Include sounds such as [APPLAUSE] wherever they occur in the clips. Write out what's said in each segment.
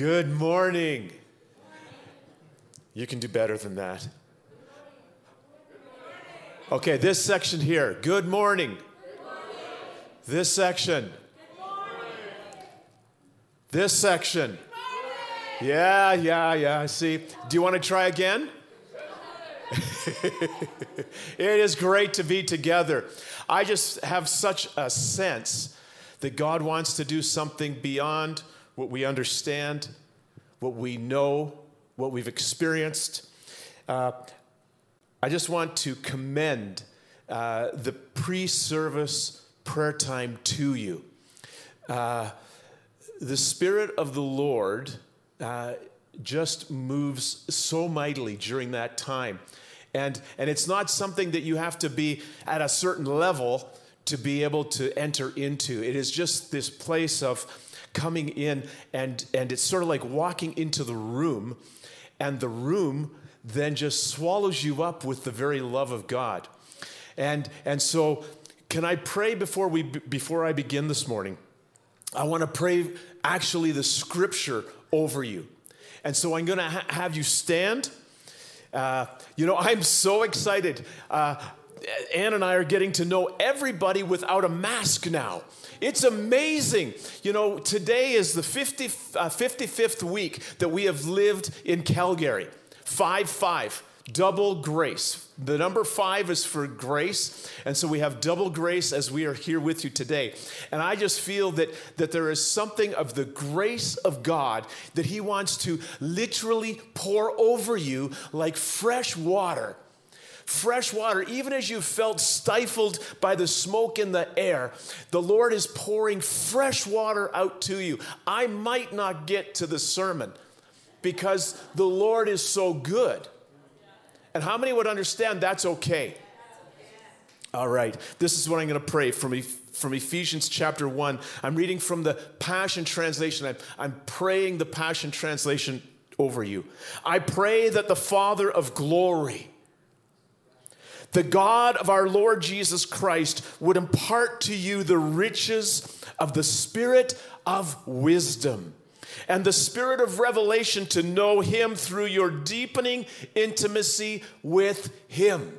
Good morning. You can do better than that. Okay, this section here. Good morning. This section. This section. Yeah, yeah, yeah. I See. Do you want to try again? [LAUGHS] it is great to be together. I just have such a sense that God wants to do something beyond what we understand, what we know, what we've experienced. Uh, I just want to commend uh, the pre service prayer time to you. Uh, the Spirit of the Lord uh, just moves so mightily during that time. And, and it's not something that you have to be at a certain level to be able to enter into. It is just this place of coming in, and, and it's sort of like walking into the room, and the room then just swallows you up with the very love of God. And, and so, can I pray before, we, before I begin this morning? I want to pray actually the scripture over you. And so I'm going to ha- have you stand. Uh, you know, I'm so excited. Uh, Ann and I are getting to know everybody without a mask now. It's amazing. You know, today is the 50, uh, 55th week that we have lived in Calgary. 5 5, double grace. The number five is for grace. And so we have double grace as we are here with you today. And I just feel that, that there is something of the grace of God that He wants to literally pour over you like fresh water fresh water, even as you felt stifled by the smoke in the air, the Lord is pouring fresh water out to you. I might not get to the sermon because the Lord is so good. And how many would understand that's okay? All right, this is what I'm going to pray from, from Ephesians chapter 1. I'm reading from the Passion Translation. I'm, I'm praying the Passion Translation over you. I pray that the Father of glory, the God of our Lord Jesus Christ, would impart to you the riches of the Spirit of wisdom and the spirit of revelation to know Him through your deepening intimacy with Him.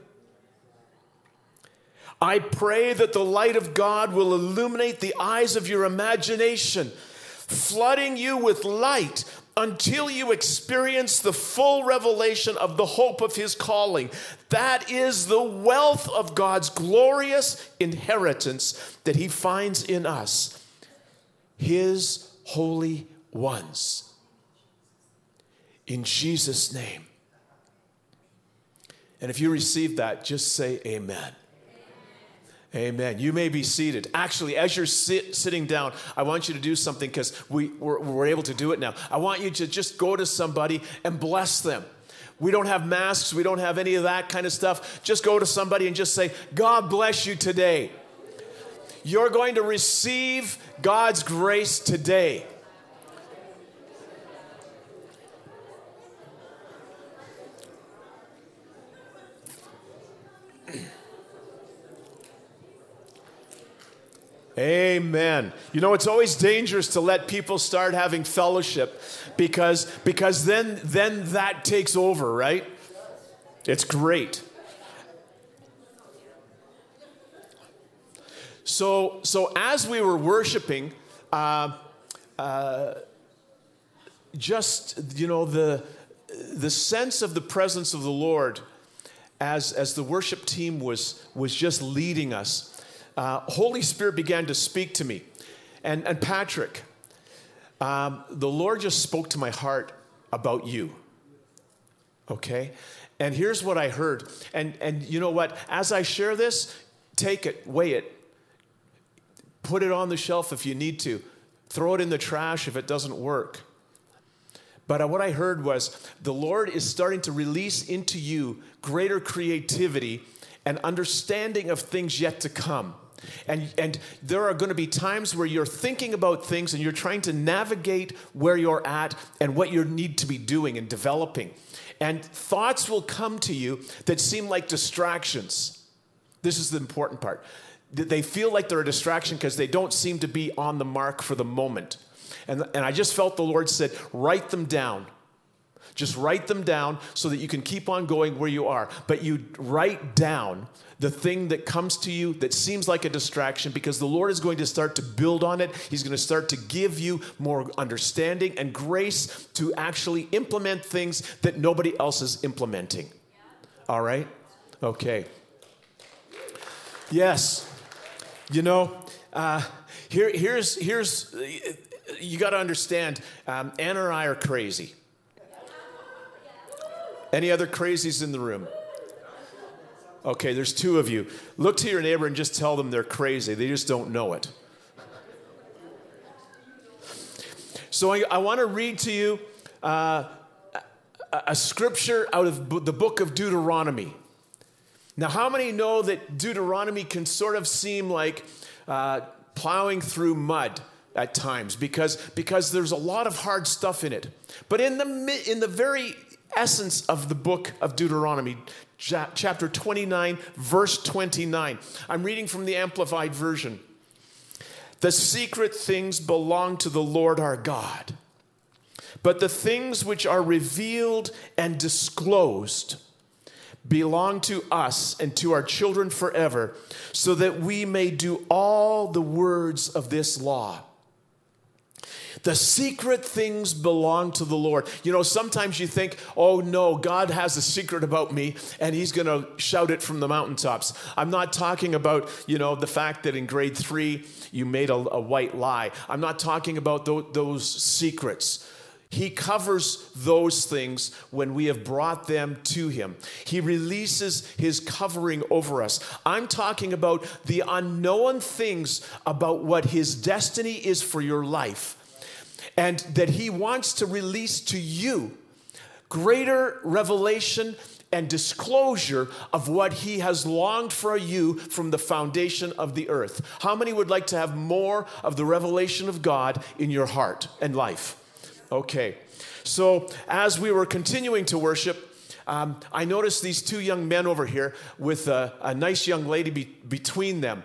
I pray that the light of God will illuminate the eyes of your imagination, flooding you with light until you experience the full revelation of the hope of His calling. That is the wealth of God's glorious inheritance that He finds in us, His holy ones. In Jesus' name. And if you receive that, just say amen. Amen. You may be seated. Actually, as you're sit, sitting down, I want you to do something because we, we're, we're able to do it now. I want you to just go to somebody and bless them. We don't have masks, we don't have any of that kind of stuff. Just go to somebody and just say, God bless you today. You're going to receive God's grace today. Amen. You know, it's always dangerous to let people start having fellowship because, because then, then that takes over, right? It's great. So, so as we were worshiping, uh, uh, just, you know, the, the sense of the presence of the Lord as, as the worship team was, was just leading us uh, Holy Spirit began to speak to me. And, and Patrick, um, the Lord just spoke to my heart about you. Okay? And here's what I heard. And, and you know what? As I share this, take it, weigh it, put it on the shelf if you need to, throw it in the trash if it doesn't work. But uh, what I heard was the Lord is starting to release into you greater creativity and understanding of things yet to come. And, and there are going to be times where you're thinking about things and you're trying to navigate where you're at and what you need to be doing and developing. And thoughts will come to you that seem like distractions. This is the important part. They feel like they're a distraction because they don't seem to be on the mark for the moment. And, and I just felt the Lord said, write them down. Just write them down so that you can keep on going where you are. But you write down the thing that comes to you that seems like a distraction because the Lord is going to start to build on it. He's going to start to give you more understanding and grace to actually implement things that nobody else is implementing. All right? Okay. Yes. You know, uh, here, here's, here's, you got to understand, um, Anna and I are crazy. Any other crazies in the room? Okay, there's two of you. Look to your neighbor and just tell them they're crazy. They just don't know it. So I, I want to read to you uh, a, scripture out of the book of Deuteronomy. Now, how many know that Deuteronomy can sort of seem like uh, plowing through mud at times because, because there's a lot of hard stuff in it? But in the, in the very essence of the book of Deuteronomy, chapter 29, verse 29. I'm reading from the Amplified Version. The secret things belong to the Lord our God, but the things which are revealed and disclosed belong to us and to our children forever, so that we may do all the words of this law. The secret things belong to the Lord. You know, sometimes you think, oh no, God has a secret about me and he's going to shout it from the mountaintops. I'm not talking about, you know, the fact that in grade three you made a, a white lie. I'm not talking about th- those secrets. He covers those things when we have brought them to Him. He releases His covering over us. I'm talking about the unknown things about what His destiny is for your life and that He wants to release to you greater revelation and disclosure of what He has longed for you from the foundation of the earth. How many would like to have more of the revelation of God in your heart and life? Okay, so as we were continuing to worship, um, I noticed these two young men over here with a, a nice young lady be, between them.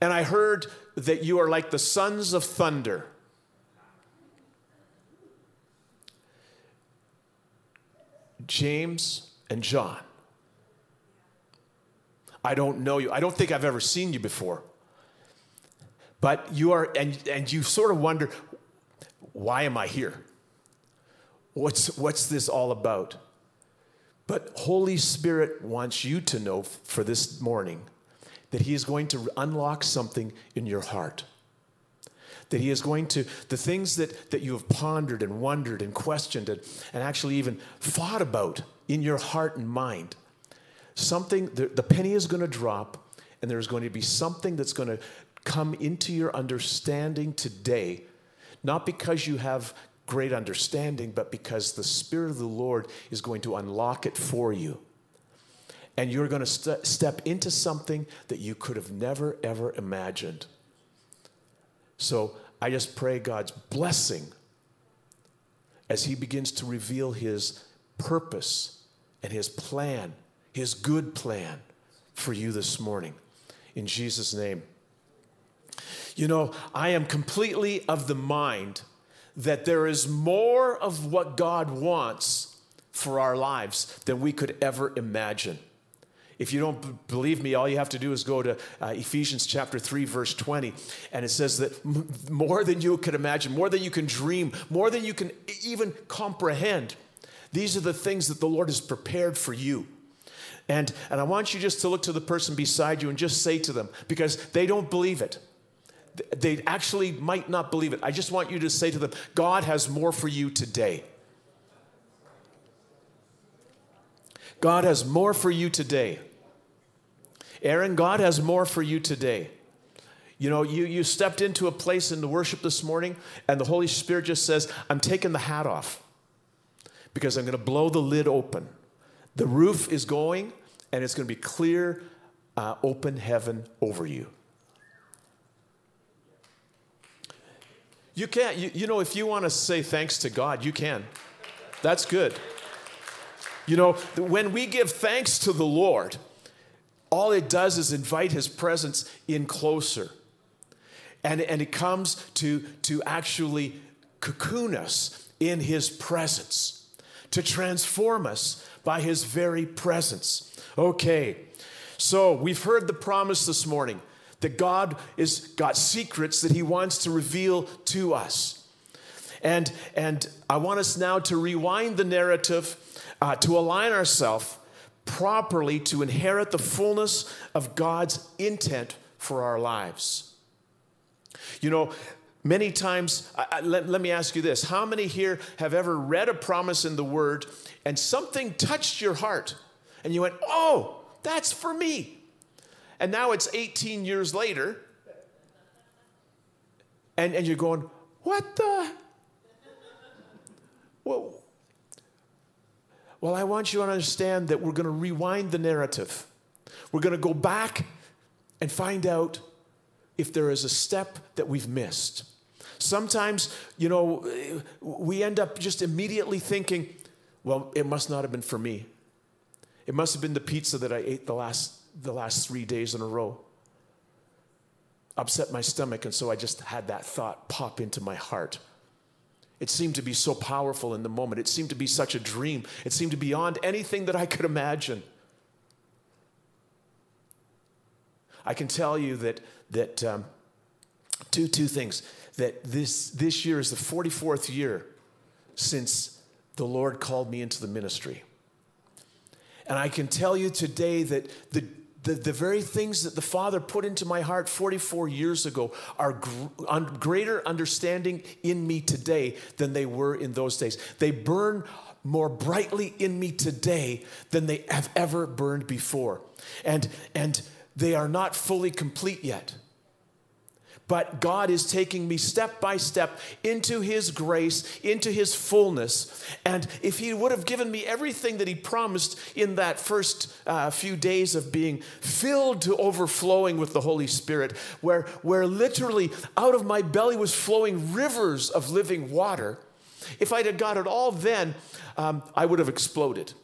And I heard that you are like the sons of thunder. James and John. I don't know you. I don't think I've ever seen you before. But you are, and, and you sort of wonder, why am I here? What's, what's this all about? But Holy Spirit wants you to know for this morning that He is going to unlock something in your heart that he is going to, the things that, that you have pondered and wondered and questioned and, and actually even thought about in your heart and mind, something, the, the penny is going to drop and there's going to be something that's going to come into your understanding today, not because you have great understanding, but because the Spirit of the Lord is going to unlock it for you. And you're going to st- step into something that you could have never, ever imagined. So I just pray God's blessing as He begins to reveal His purpose and His plan, His good plan for you this morning. In Jesus' name. You know, I am completely of the mind that there is more of what God wants for our lives than we could ever imagine. If you don't b- believe me, all you have to do is go to uh, Ephesians chapter 3, verse 20. And it says that m- more than you can imagine, more than you can dream, more than you can even comprehend, these are the things that the Lord has prepared for you. And, and I want you just to look to the person beside you and just say to them, because they don't believe it. They actually might not believe it. I just want you to say to them, God has more for you today. God has more for you today. Aaron, God has more for you today. You know, you, you stepped into a place in the worship this morning, and the Holy Spirit just says, I'm taking the hat off because I'm going to blow the lid open. The roof is going, and it's going to be clear, uh, open heaven over you. You can't, you, you know, if you want to say thanks to God, you can. That's good. You know, when we give thanks to the Lord, all it does is invite his presence in closer. And, and it comes to, to actually cocoon us in his presence, to transform us by his very presence. Okay, so we've heard the promise this morning that God is got secrets that he wants to reveal to us. And, and I want us now to rewind the narrative uh, to align ourselves properly to inherit the fullness of God's intent for our lives. You know, many times, I, let, let me ask you this how many here have ever read a promise in the Word and something touched your heart and you went, oh, that's for me? And now it's 18 years later, and, and you're going, what the? Well, well, I want you to understand that we're going to rewind the narrative. We're going to go back and find out if there is a step that we've missed. Sometimes, you know, we end up just immediately thinking, well, it must not have been for me. It must have been the pizza that I ate the last, the last three days in a row. Upset my stomach, and so I just had that thought pop into my heart. It seemed to be so powerful in the moment. It seemed to be such a dream. It seemed to be beyond anything that I could imagine. I can tell you that, that um, two, two things that this, this year is the 44th year since the Lord called me into the ministry. And I can tell you today that the, the, the very things that the Father put into my heart 44 years ago are gr- greater understanding in me today than they were in those days. They burn more brightly in me today than they have ever burned before. And, and they are not fully complete yet. But God is taking me step by step into His grace, into His fullness. And if He would have given me everything that He promised in that first uh, few days of being filled to overflowing with the Holy Spirit, where, where literally out of my belly was flowing rivers of living water, if I'd have got it all then, um, I would have exploded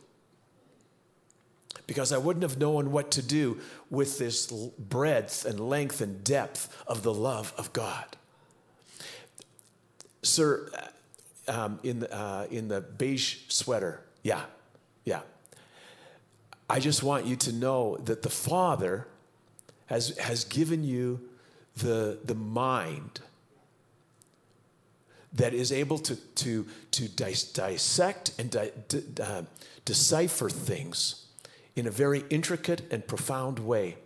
because I wouldn't have known what to do with this breadth and length and depth of the love of God. Sir, uh, um, in, the, uh, in the beige sweater, yeah, yeah. I just want you to know that the Father has, has given you the, the mind that is able to, to, to dis- dissect and di- uh, decipher things in a very intricate and profound way.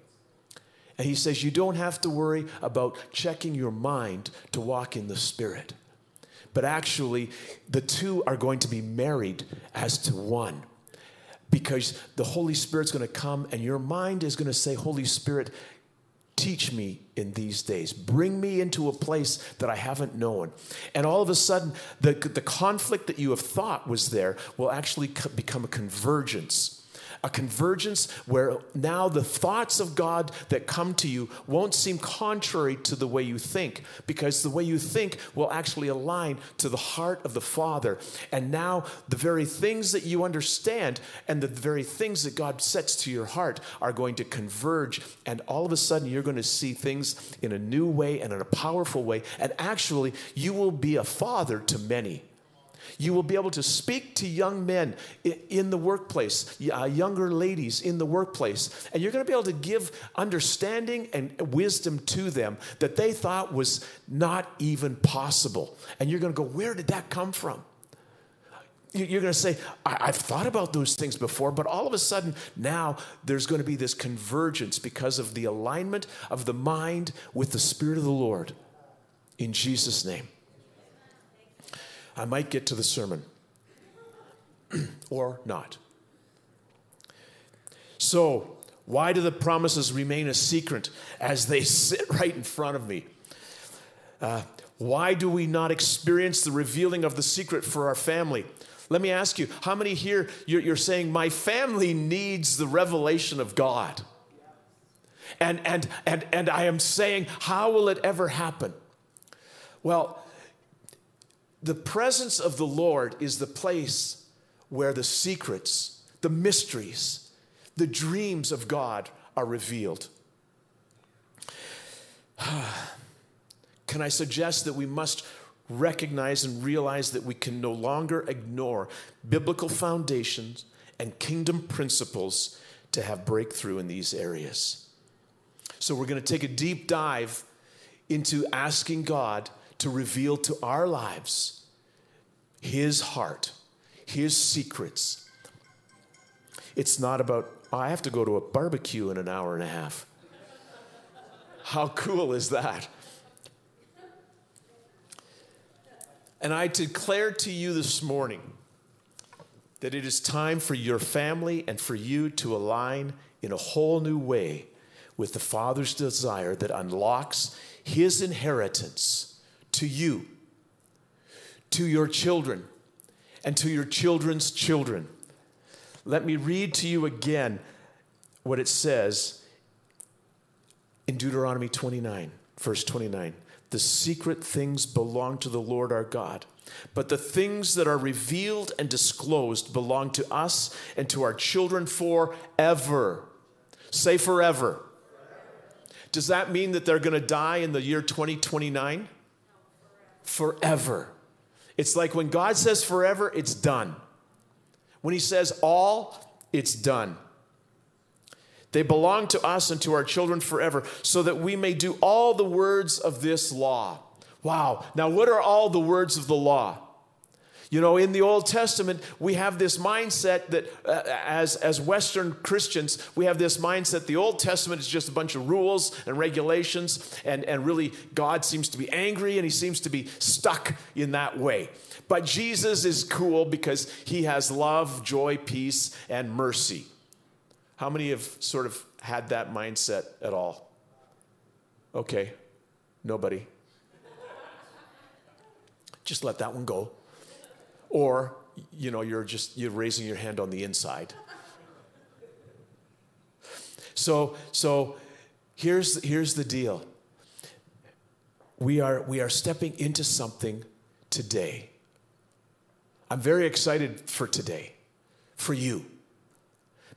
And he says, You don't have to worry about checking your mind to walk in the Spirit. But actually, the two are going to be married as to one. Because the Holy Spirit's going to come and your mind is going to say, Holy Spirit, teach me in these days. Bring me into a place that I haven't known. And all of a sudden, the, the conflict that you have thought was there will actually become a convergence a convergence where now the thoughts of God that come to you won't seem contrary to the way you think, because the way you think will actually align to the heart of the Father. And now the very things that you understand and the very things that God sets to your heart are going to converge. And all of a sudden, you're going to see things in a new way and in a powerful way. And actually, you will be a father to many. You will be able to speak to young men in the workplace, uh, younger ladies in the workplace, and you're going to be able to give understanding and wisdom to them that they thought was not even possible. And you're going to go, Where did that come from? You're going to say, I- have thought about those things before, but all of a sudden now there's going to be this convergence because of the alignment of the mind with the Spirit of the Lord. In Jesus' name. I might get to the sermon [CLEARS THROAT] or not. So, why do the promises remain a secret as they [LAUGHS] sit right in front of me? Uh, why do we not experience the revealing of the secret for our family? Let me ask you, how many here you're, you're saying, My family needs the revelation of God? And, and, and, and I am saying, How will it ever happen? Well, the presence of the Lord is the place where the secrets, the mysteries, the dreams of God are revealed. [SIGHS] can I suggest that we must recognize and realize that we can no longer ignore biblical foundations and kingdom principles to have breakthrough in these areas. So, we're going to take a deep dive into asking God to reveal to our lives His heart, His secrets. It's not about, oh, I have to go to a barbecue in an hour and a half. How cool is that? And I declare to you this morning that it is time for your family and for you to align in a whole new way with the Father's desire that unlocks His inheritance to you, to your children, and to your children's children. Let me read to you again what it says in Deuteronomy 29, verse 29. The secret things belong to the Lord our God. But the things that are revealed and disclosed belong to us and to our children forever. Say forever. Does that mean that they're going to die in the year 2029? Forever. It's like when God says forever, it's done. When He says all, it's done. They belong to us and to our children forever, so that we may do all the words of this law. Wow. Now, what are all the words of the law? You know, in the Old Testament, we have this mindset that uh, as, as Western Christians, we have this mindset the Old Testament is just a bunch of rules and regulations, and, and really God seems to be angry and he seems to be stuck in that way. But Jesus is cool because he has love, joy, peace, and mercy. How many have sort of had that mindset at all? Okay, nobody. Just let that one go. Or, you know, you're just you're raising your hand on the inside. So, so here's, here's the deal. We are, we are stepping into something today. I'm very excited for today, for you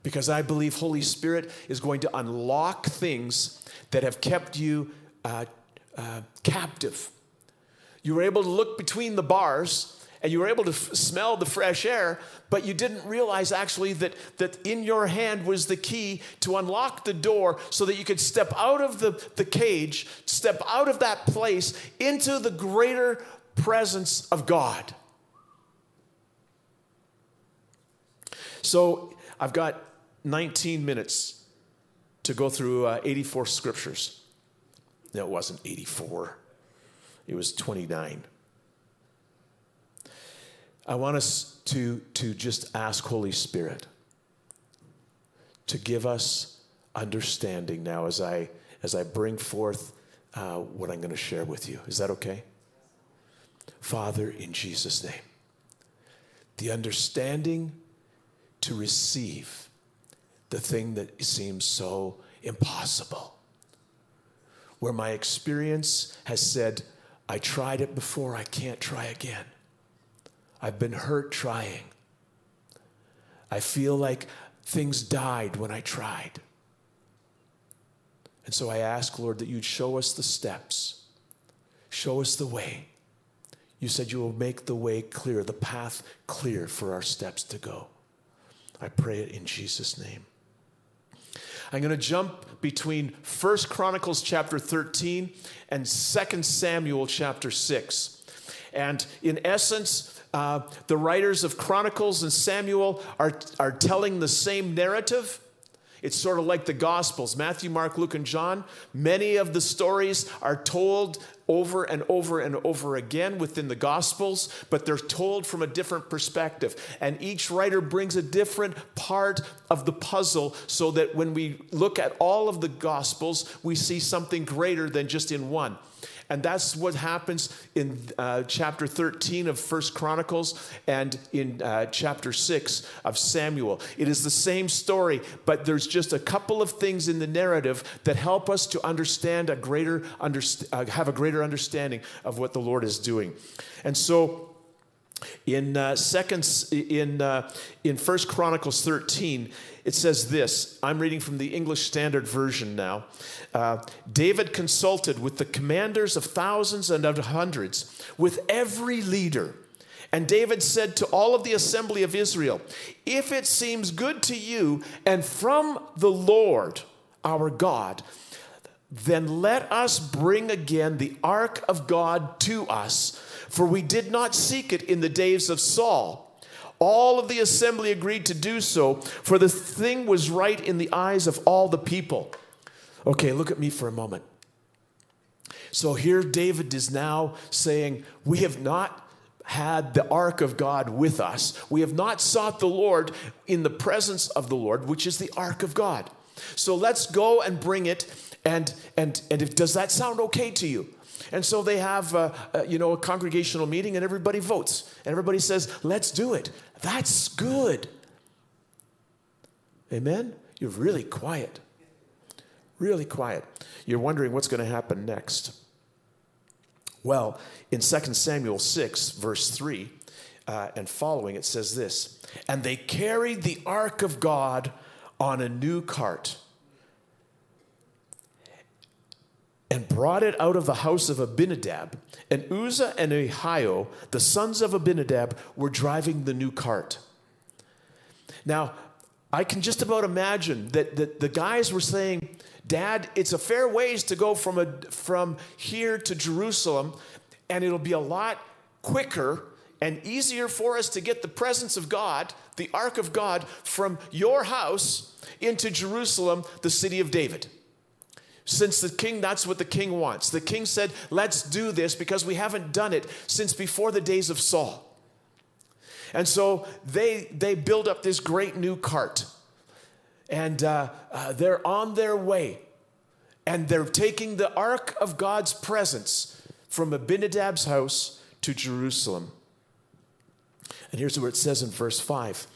because I believe Holy Spirit is going to unlock things that have kept you uh, uh, captive. You were able to look between the bars and you were able to f- smell the fresh air, but you didn't realize actually that, that in your hand was the key to unlock the door so that you could step out of the, the cage, step out of that place into the greater presence of God. So I've got 19 minutes to go through uh, 84 scriptures. No, it wasn't 84, it was 29. I want us to, to just ask Holy Spirit to give us understanding now as I, as I bring forth uh, what I'm going to share with you. Is that okay? Father, in Jesus' name, the understanding to receive the thing that seems so impossible. Where my experience has said, I tried it before, I can't try again. I've been hurt trying. I feel like things died when I tried. And so I ask, Lord, that you'd show us the steps, show us the way. You said you will make the way clear, the path clear for our steps to go. I pray it in Jesus' name. I'm going to jump between 1 Chronicles chapter 13 and 2 Samuel chapter 6. And in essence, uh, the writers of Chronicles and Samuel are, are telling the same narrative. It's sort of like the Gospels Matthew, Mark, Luke, and John. Many of the stories are told over and over and over again within the Gospels, but they're told from a different perspective. And each writer brings a different part of the puzzle so that when we look at all of the Gospels, we see something greater than just in one. And that's what happens in uh, chapter 13 of First Chronicles and in uh, chapter 6 of Samuel. It is the same story, but there's just a couple of things in the narrative that help us to understand a greater, underst- uh, have a greater understanding of what the Lord is doing. And so, In uh, second, in uh, in First Chronicles 13, it says this. I'm reading from the English Standard Version now. Uh, David consulted with the commanders of thousands and of hundreds, with every leader. And David said to all of the assembly of Israel, If it seems good to you and from the Lord our God, then let us bring again the ark of God to us, for we did not seek it in the days of Saul. All of the assembly agreed to do so, for the thing was right in the eyes of all the people. Okay, look at me for a moment. So here David is now saying, We have not had the ark of God with us. We have not sought the Lord in the presence of the Lord, which is the ark of God. So let's go and bring it. And and and if, does that sound okay to you? And so they have, a, a, you know, a congregational meeting, and everybody votes, and everybody says, "Let's do it." That's good. Amen. You're really quiet. Really quiet. You're wondering what's going to happen next. Well, in 2 Samuel 6, verse 3 uh, and following, it says this And they carried the ark of God on a new cart and brought it out of the house of Abinadab. And Uzzah and Ahio, the sons of Abinadab, were driving the new cart. Now, I can just about imagine that, that the guys were saying, Dad, it's a fair ways to go from, a, from here to Jerusalem, and it'll be a lot quicker and easier for us to get the presence of God, the ark of God, from your house into Jerusalem, the city of David. Since the king, that's what the king wants. The king said, Let's do this because we haven't done it since before the days of Saul. And so they, they build up this great new cart. And uh, uh, they're on their way. And they're taking the ark of God's presence from Abinadab's house to Jerusalem. And here's where it says in verse 5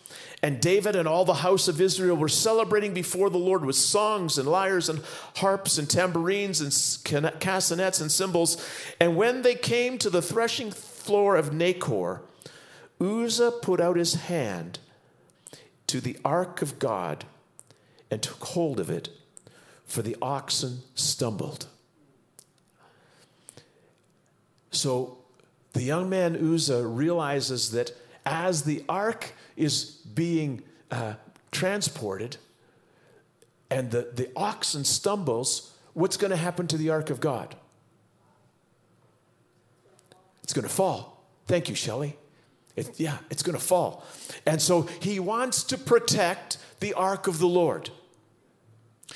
and David and all the house of Israel were celebrating before the Lord with songs and lyres and harps and tambourines and castanets and cymbals. And when they came to the threshing floor of Nacon, Uzzah put out his hand to the ark of God and took hold of it, for the oxen stumbled. So the young man Uzzah realizes that as the ark is being uh, transported and the, the oxen stumbles, what's going to happen to the ark of God? It's going to fall. Thank you, Shelley. It, yeah, it's going to fall. And so he wants to protect the ark of the Lord.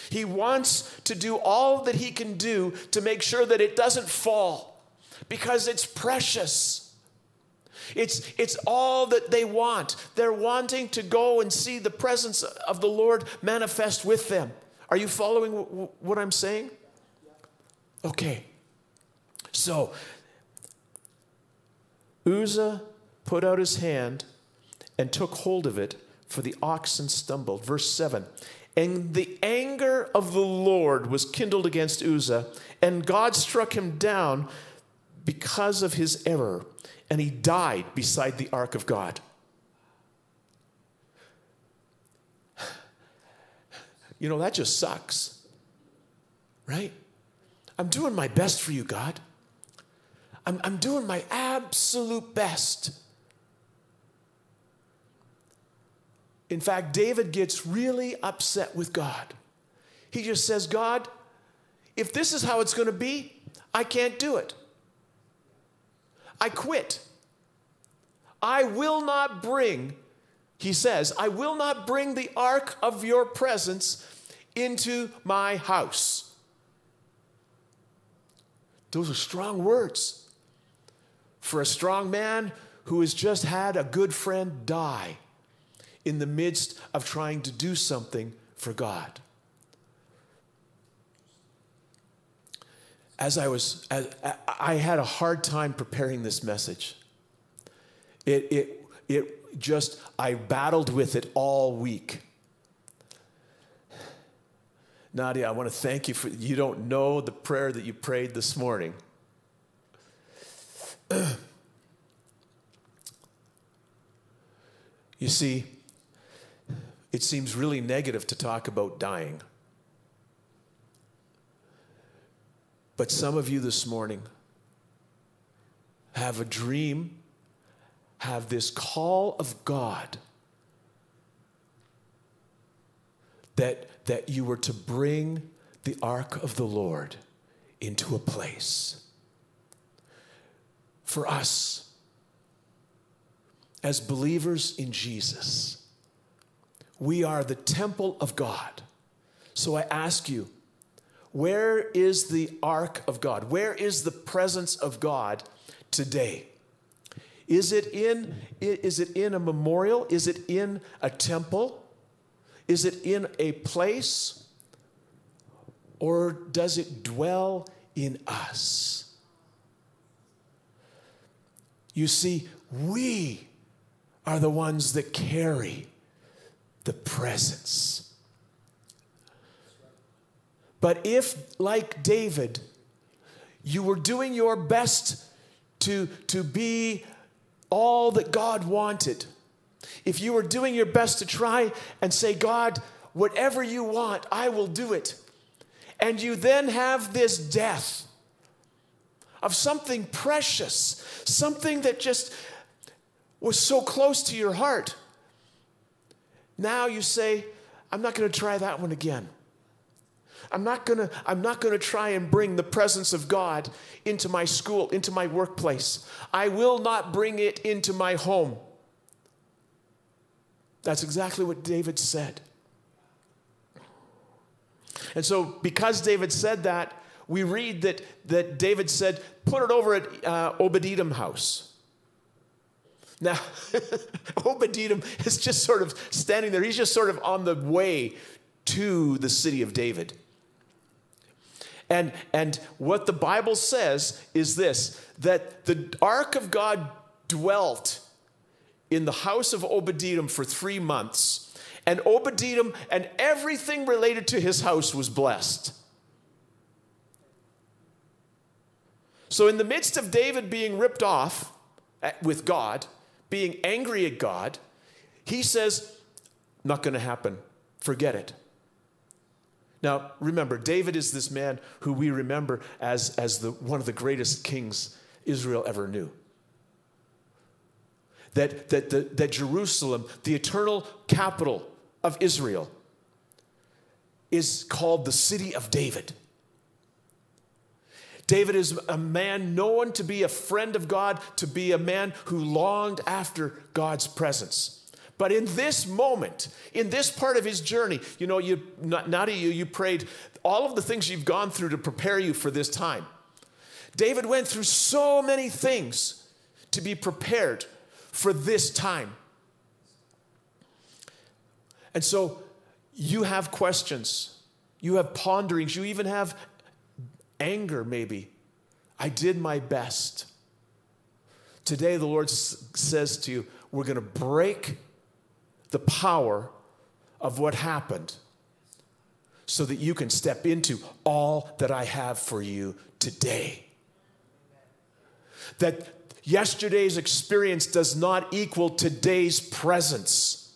He wants to do all that he can do to make sure that it doesn't fall because it's precious. It's, it's all that they want. They're wanting to go and see the presence of the Lord manifest with them. Are you following what I'm saying? Okay. So, Uzzah put out his hand and took hold of it, for the oxen stumbled. Verse 7 And the anger of the Lord was kindled against Uzzah, and God struck him down because of his error and he died beside the ark of God. You know, that just sucks, right? I'm doing my best for you, God. I'm, I'm doing my absolute best. In fact, David gets really upset with God. He just says, God, if this is how it's going to be, I can't do it. I quit. I will not bring, he says, I will not bring the ark of your presence into my house. Those are strong words for a strong man who has just had a good friend die in the midst of trying to do something for God. As I was, as, I had a hard time preparing this message. It, it, it just, I battled with it all week. Nadia, I want to thank you for, you don't know the prayer that you prayed this morning. [CLEARS THROAT] You see, it seems really negative to talk about dying. But some of you this morning have a dream, have this call of God that, that you were to bring the ark of the Lord into a place. For us, as believers in Jesus, we are the temple of God. So I ask you, where is the ark of God? Where is the presence of God today? Is it in is it in a memorial? Is it in a temple? Is it in a place? Or does it dwell in us? You see, we are the ones that carry the presence. But if, like David, you were doing your best to, to be all that God wanted, if you were doing your best to try and say, God, whatever you want, I will do it, and you then have this death of something precious, something that just was so close to your heart, now you say, I'm not going to try that one again. I'm not going to I'm not going to try and bring the presence of God into my school, into my workplace. I will not bring it into my home. That's exactly what David said. And so because David said that, we read that, that David said, put it over at uh, Obed-Edom house. Now, [LAUGHS] Obed-Edom is just sort of standing there. He's just sort of on the way to the city of David. And, and what the Bible says is this that the ark of God dwelt in the house of Obed-Edom for three months, and Obed-Edom and everything related to his house was blessed. So, in the midst of David being ripped off eh, with God, being angry at God, he says, Not going to happen. Forget it. Now, remember, David is this man who we remember as, as the, one of the greatest kings Israel ever knew. That, that, that, that Jerusalem, the eternal capital of Israel, is called the city of David. David is a man known to be a friend of God, to be a man who longed after God's presence. But in this moment, in this part of his journey, you know, you not, not you, you prayed all of the things you've gone through to prepare you for this time. David went through so many things to be prepared for this time. And so you have questions, you have ponderings, you even have anger, maybe. I did my best. Today, the Lord says to you, We're going to break the power of what happened so that you can step into all that I have for you today. That yesterday's experience does not equal today's presence.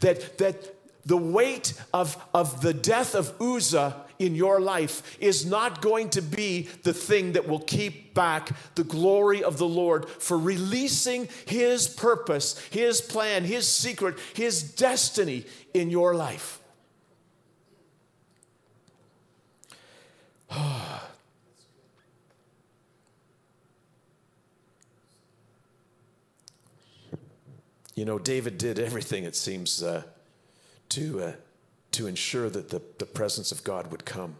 That, that the weight of, of the death of Uzzah in your life is not going to be the thing that will keep back the glory of the Lord for releasing His purpose, His plan, His secret, His destiny in your life. [SIGHS] you know, David did everything, it seems. Uh, to, uh, to ensure that the, the presence of God would come.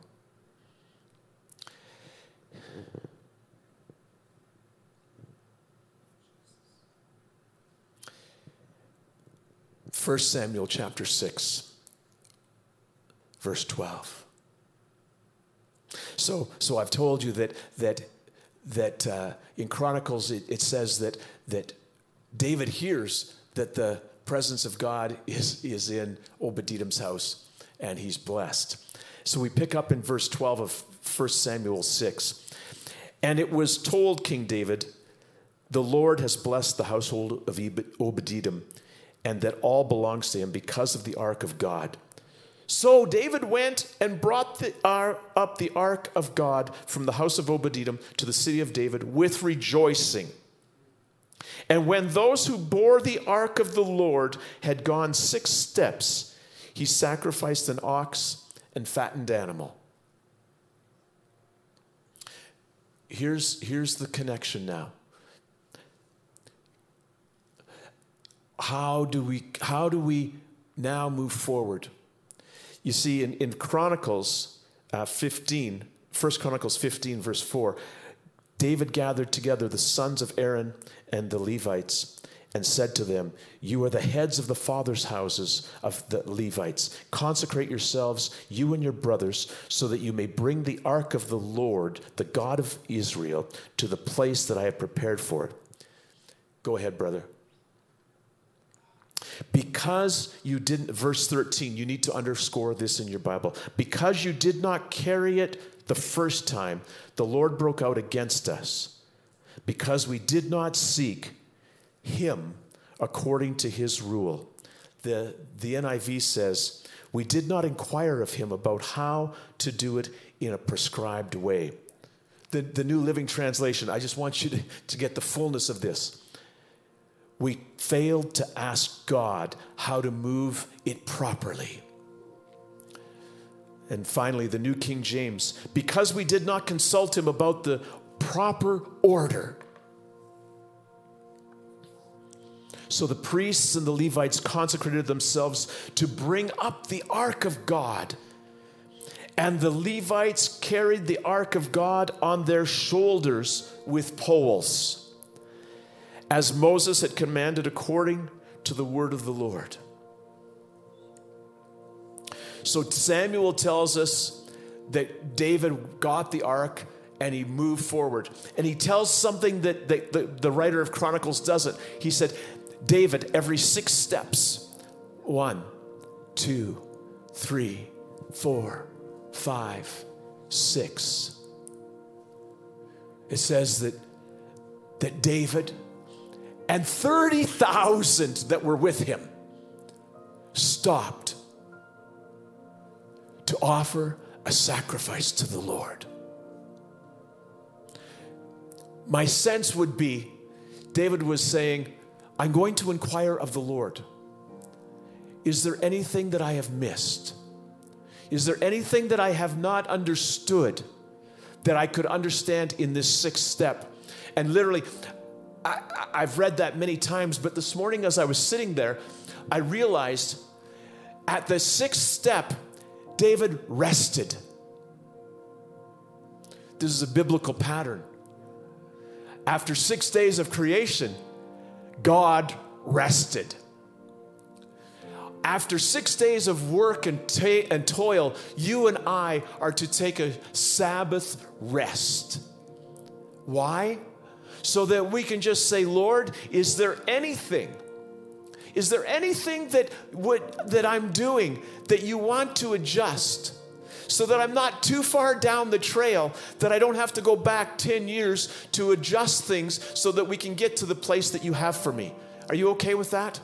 First Samuel chapter 6, verse 12. So, so I've told you that, that, that uh, in Chronicles it, it says that, that David hears that the presence of God is, is in Obed-Edom's house, and he's blessed. So we pick up in verse 12 of 1 Samuel 6. And it was told King David The Lord has blessed the household of Obed-Edom, and that all belongs to him because of the ark of God. So David went and brought the, uh, up the ark of God from the house of Obed-Edom to the city of David with rejoicing. And when those who bore the ark of the Lord had gone six steps, he sacrificed an ox and fattened animal. Here's, here's the connection now. How do we, how do we now move forward? You see, in, in Chronicles uh, 15, 1 Chronicles 15, verse 4, David gathered together the sons of Aaron and the Levites and said to them, You are the heads of the fathers' houses of the Levites. Consecrate yourselves, you and your brothers, so that you may bring the ark of the Lord, the God of Israel, to the place that I have prepared for it. Go ahead, brother. Because you didn't, verse 13, you need to underscore this in your Bible. Because you did not carry it the first time, the Lord broke out against us. Because we did not seek him according to his rule. The, the NIV says, We did not inquire of him about how to do it in a prescribed way. The, the New Living Translation, I just want you to, to get the fullness of this we failed to ask God how to move it properly. And finally, the New King James, because we did not consult him about the proper order. So the priests and the Levites consecrated themselves to bring up the ark of God. And the Levites carried the ark of God on their shoulders with poles as Moses had commanded according to the word of the Lord. So Samuel tells us that David got the ark and he moved forward. And he tells something that the, the, the writer of Chronicles doesn't. He said, David, every six steps one, two, three, four, five, six. It says that, that David and 30,000 that were with him stopped to offer a sacrifice to the Lord. My sense would be David was saying, I'm going to inquire of the Lord. Is there anything that I have missed? Is there anything that I have not understood that I could understand in this sixth step? And literally, I, I've read that many times, but this morning as I was sitting there, I realized at the sixth step, David rested. This is a biblical pattern. After six days of creation, God rested. After six days of work and, ta- and toil, you and I are to take a Sabbath rest. Why? so that we can just say, Lord, is there anything? Is there anything that, would, that I'm doing that you want to adjust? So that I'm not too far down the trail, that I don't have to go back 10 years to adjust things so that we can get to the place that you have for me. Are you okay with that?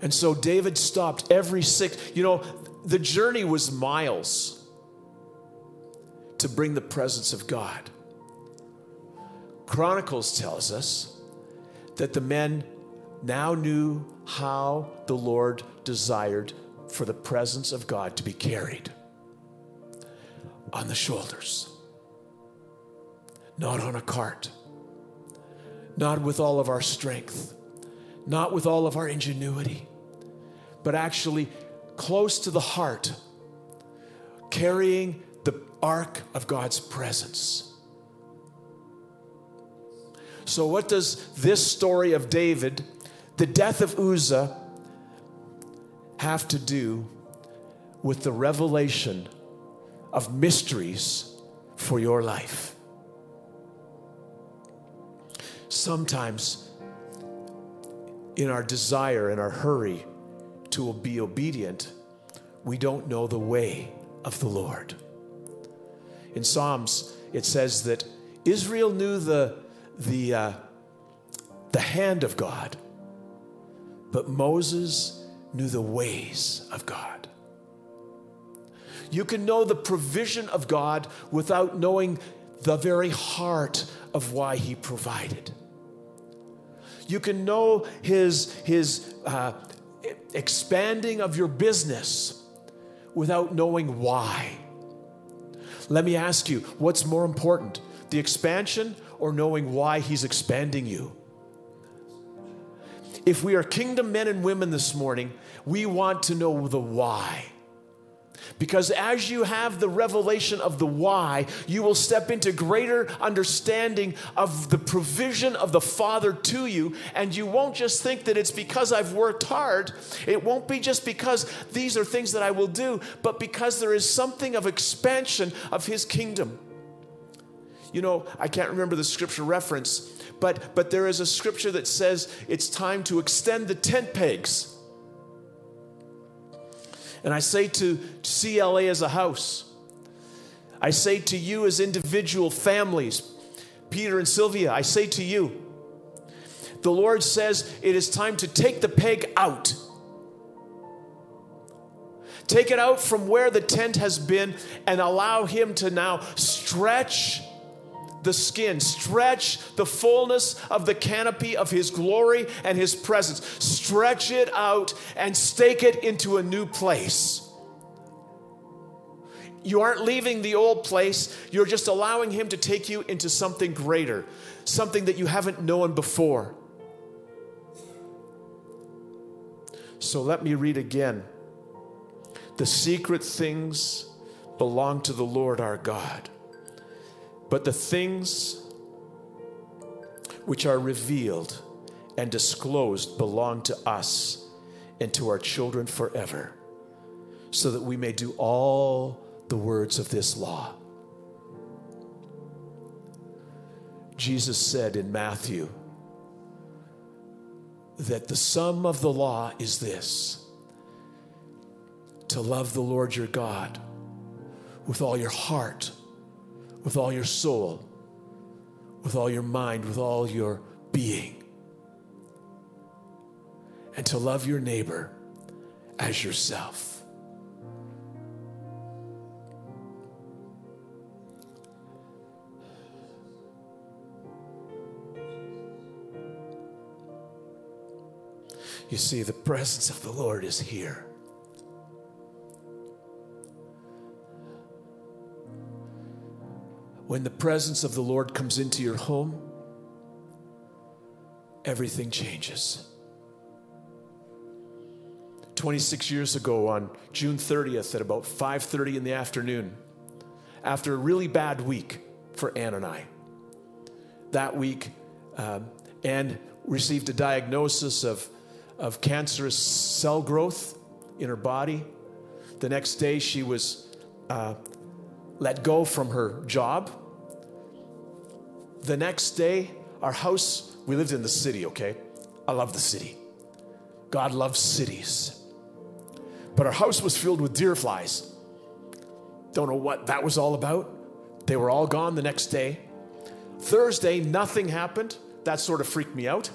And so David stopped every six, you know, the journey was miles to bring the presence of God. Chronicles tells us that the men now knew how the Lord desired for the presence of God to be carried on the shoulders, not on a cart, not with all of our strength, not with all of our ingenuity, but actually close to the heart, carrying the ark of God's presence. So, what does this story of David, the death of Uzzah, have to do with the revelation of mysteries for your life? Sometimes, in our desire, in our hurry to be obedient, we don't know the way of the Lord. In Psalms it says that Israel knew the, the, uh, the hand of God, but Moses knew the ways of God. You can know the provision of God without knowing the very heart of why He provided. You can know His, his uh, expanding of your business without knowing why. Let me ask you what's more important, the expansion or knowing why He's expanding you? If we are kingdom men and women this morning, we want to know the why. Because as you have the revelation of the why, you will step into greater understanding of the provision of the Father to you. And you won't just think that it's because I've worked hard. It won't be just because these are things that I will do, but because there is something of expansion of His kingdom. You know, I can't remember the scripture reference, but, but there is a scripture that says it's time to extend the tent pegs. And I say to CLA as a house, I say to you as individual families, Peter and Sylvia, I say to you, the Lord says it is time to take the peg out. Take it out from where the tent has been and allow Him to now stretch the skin, stretch the fullness of the canopy of His glory and His presence. Stretch it out and stake it into a new place. You aren't leaving the old place, you're just allowing Him to take you into something greater, something that you haven't known before. So let me read again. The secret things belong to the Lord our God. But the things which are revealed and disclosed belong to us and to our children forever, so that we may do all the words of this law. Jesus said in Matthew that the sum of the law is this to love the Lord your God with all your heart with all your soul, with all your mind, with all your being, and to love your neighbor as yourself. You see, the presence of the Lord is here. When the presence of the Lord comes into your home, everything changes. 26 years ago on June 30th at about 5:30 in the afternoon, after a really bad week for Ann and I. That week, um, Ann received a diagnosis of, of cancerous cell growth in her body. The next day, she was uh, let go from her job. The next day, our house, we lived in the city, okay? I love the city. God loves cities. But our house was filled with deer flies. Don't know what that was all about. They were all gone the next day. Thursday, nothing happened. That sort of freaked me out.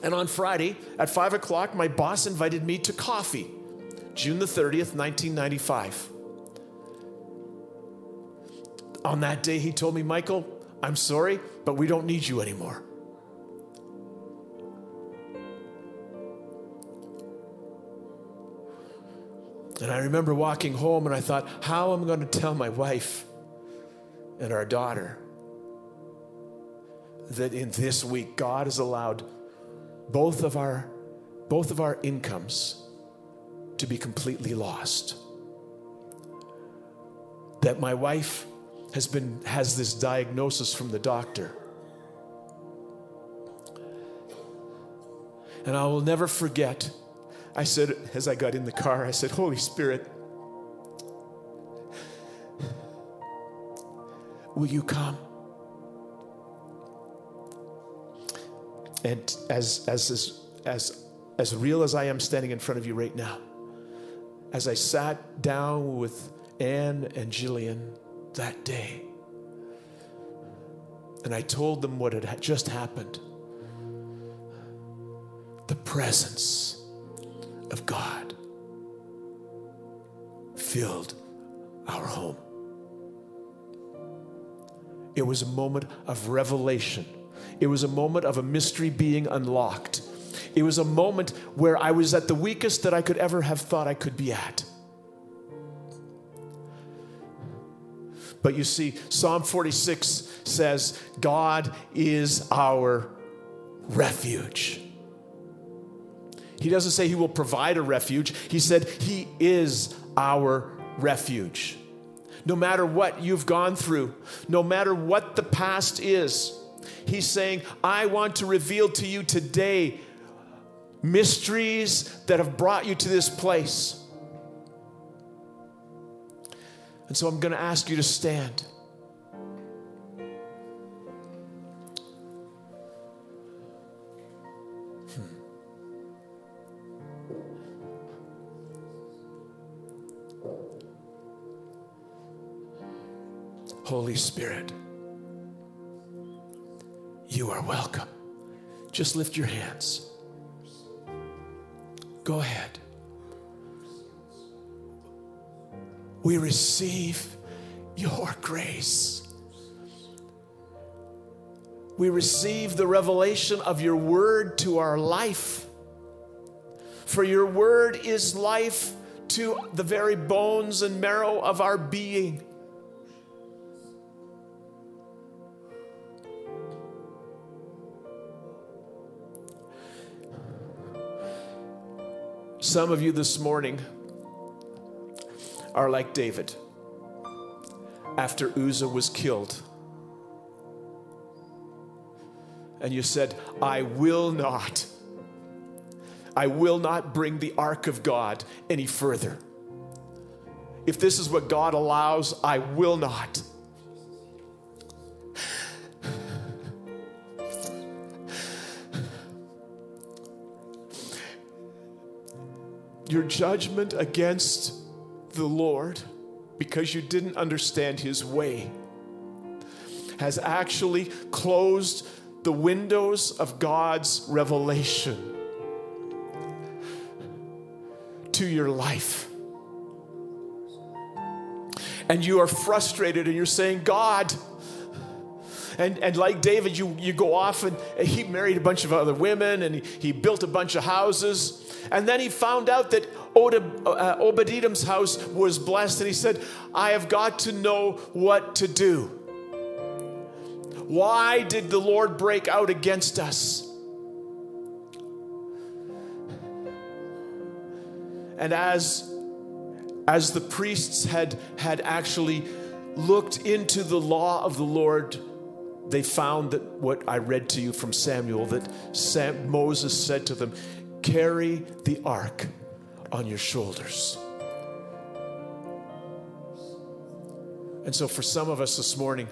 And on Friday at 5 o'clock, my boss invited me to coffee, June the 30th, 1995 on that day, he told me, Michael, I'm sorry, but we don't need you anymore. And I remember walking home and I thought, how am I going to tell my wife and our daughter that in this week God has allowed both of our both of our incomes to be completely lost. That my wife has been has this diagnosis from the doctor. And I will never forget. I said as I got in the car, I said, "Holy Spirit, will you come?" And as as as as as real as I am standing in front of you right now, as I sat down with Ann and Jillian that day. And I told them what had just happened. The presence of God filled our home. It was a moment of revelation. It was a moment of a mystery being unlocked. It was a moment where I was at the weakest that I could ever have thought I could be at. But you see, Psalm 46 says, God is our refuge. He doesn't say he will provide a refuge, he said he is our refuge. No matter what you've gone through, no matter what the past is, he's saying, I want to reveal to you today mysteries that have brought you to this place. And so I'm going to ask you to stand. Hmm. Holy Spirit, you are welcome. Just lift your hands. Go ahead. We receive your grace. We receive the revelation of your word to our life. For your word is life to the very bones and marrow of our being. Some of you this morning are like David after Uzzah was killed. And you said, I will not, I will not bring the ark of God any further. If this is what God allows, I will not. Your judgment against the Lord because you didn't understand his way has actually closed the windows of God's revelation to your life. And you are frustrated and you're saying, God, and, and like David, you, you go off and he married a bunch of other women and he, he built a bunch of houses. And then he found out that uh, Obed-Edom's house was blessed, and he said, I have got to know what to do. Why did the Lord break out against us? And as as the priests had had actually looked into the law of the Lord, they found that what I read to you from Samuel that Sam, Moses said to them, "Carry the ark on your shoulders. And so, for some of us this morning,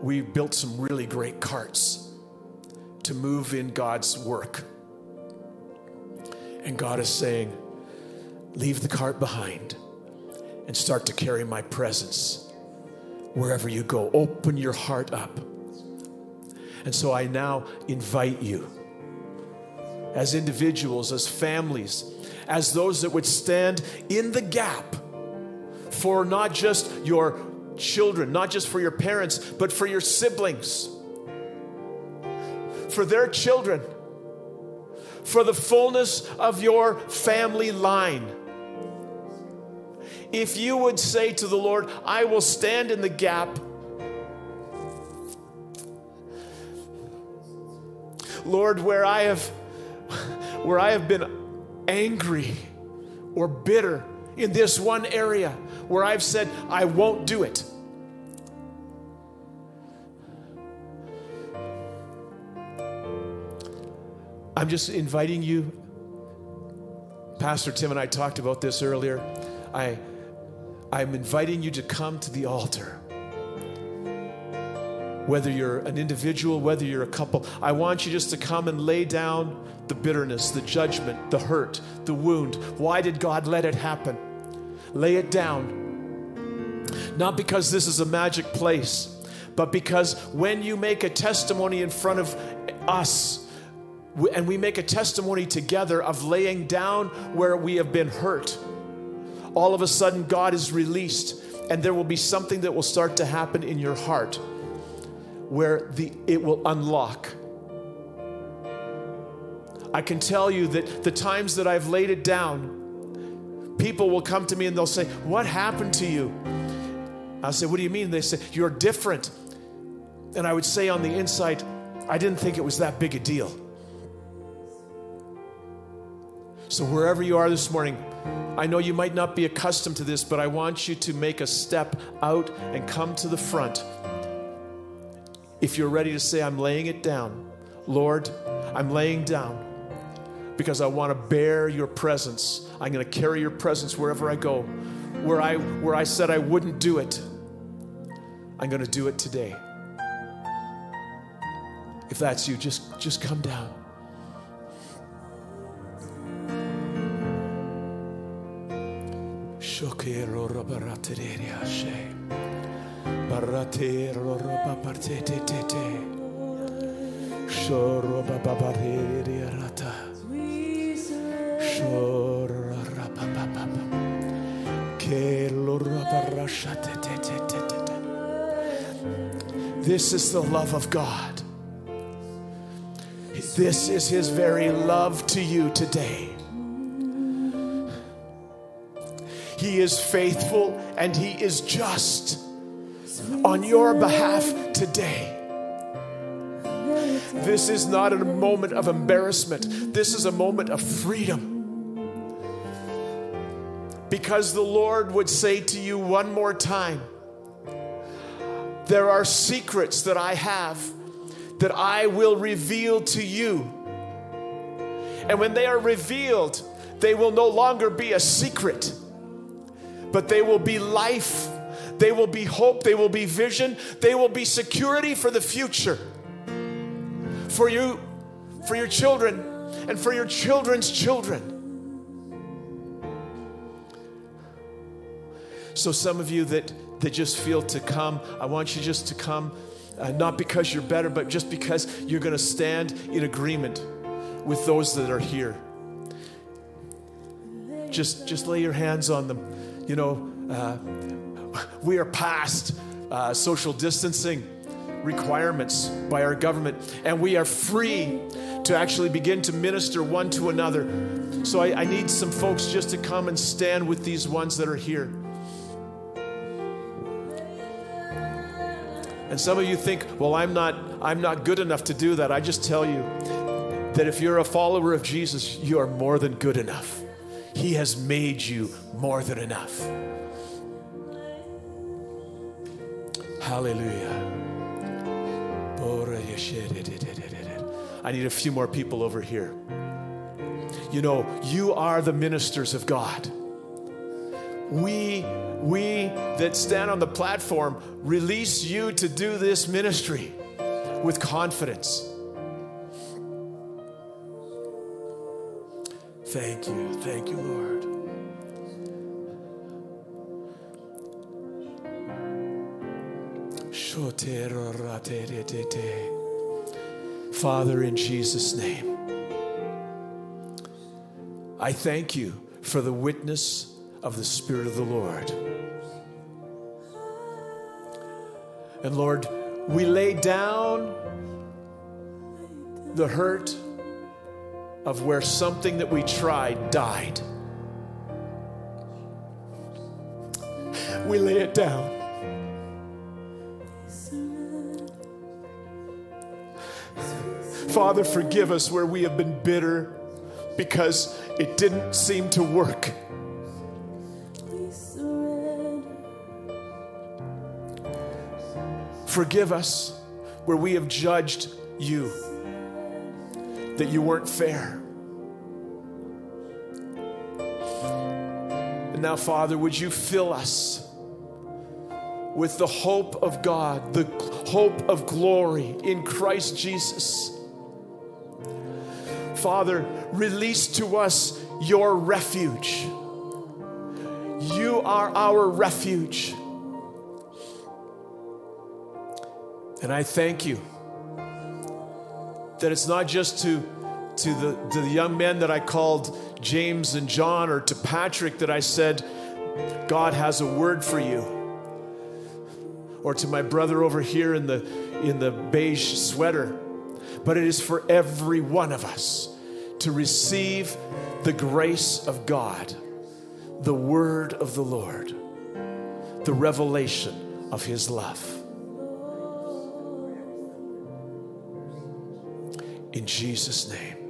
we built some really great carts to move in God's work. And God is saying, Leave the cart behind and start to carry my presence wherever you go. Open your heart up. And so I now invite you as individuals, as families, as those that would stand in the gap for not just your children, not just for your parents, but for your siblings, for their children, for the fullness of your family line. If you would say to the Lord, I will stand in the gap. Lord, where I have where I have been angry or bitter in this one area where I've said, I won't do it. I'm just inviting you. Pastor Tim and I talked about this earlier. I, I'm inviting you to come to the altar. Whether you're an individual, whether you're a couple, I want you just to come and lay down the bitterness, the judgment, the hurt, the wound. Why did God let it happen? Lay it down. Not because this is a magic place, but because when you make a testimony in front of us, and we make a testimony together of laying down where we have been hurt, all of a sudden God is released, and there will be something that will start to happen in your heart where the, it will unlock. I can tell you that the times that I've laid it down, people will come to me and they'll say, What happened to you? I'll say, What do you mean? They say, You're different. And I would say on the inside, I didn't think it was that big a deal. So, wherever you are this morning, I know you might not be accustomed to this, but I want you to make a step out and come to the front. If you're ready to say, I'm laying it down, Lord, I'm laying down because I want to bear your presence. I'm going to carry your presence wherever I go. Where I, where I said I wouldn't do it, I'm going to do it today. If that's you, just, just come down. Shokero she. Baratero rabapartete tete. Shoro bababareria rata. Shoro rababababa. Kelo rabarashate tete tete. This is the love of God. This is His very love to you today. He is faithful and He is just on your behalf today. This is not a moment of embarrassment, this is a moment of freedom. Because the Lord would say to you one more time, There are secrets that I have that I will reveal to you. And when they are revealed, they will no longer be a secret, but they will be life. They will be hope. They will be vision. They will be security for the future. For you, for your children, and for your children's children. So, some of you that, that just feel to come, I want you just to come uh, not because you're better, but just because you're going to stand in agreement with those that are here. Just, just lay your hands on them. You know, uh, [LAUGHS] we are past uh, social distancing requirements by our government, and we are free to actually begin to minister one to another. So I, I need some folks just to come and stand with these ones that are here. And some of you think, well, I'm not, I'm not good enough to do that. I just tell you that if you're a follower of Jesus, you are more than good enough. He has made you more than enough. Hallelujah. I need a few more people over here. You know, you are the ministers of God. We we that stand on the platform release you to do this ministry with confidence. Thank you. Thank you, Lord. Father, in Jesus' name, I thank you for the witness of the Spirit of the Lord. And Lord, we lay down the hurt of where something that we tried died. We lay it down. Father, forgive us where we have been bitter because it didn't seem to work. Forgive us where we have judged you, that you weren't fair. And now, Father, would you fill us with the hope of God, the hope of glory in Christ Jesus? Father, release to us your refuge. You are our refuge. And I thank you that it's not just to, to, the, to the young men that I called James and John or to Patrick that I said, God has a word for you. Or to my brother over here in the, in the beige sweater. But it is for every one of us to receive the grace of God, the word of the Lord, the revelation of his love. In Jesus' name.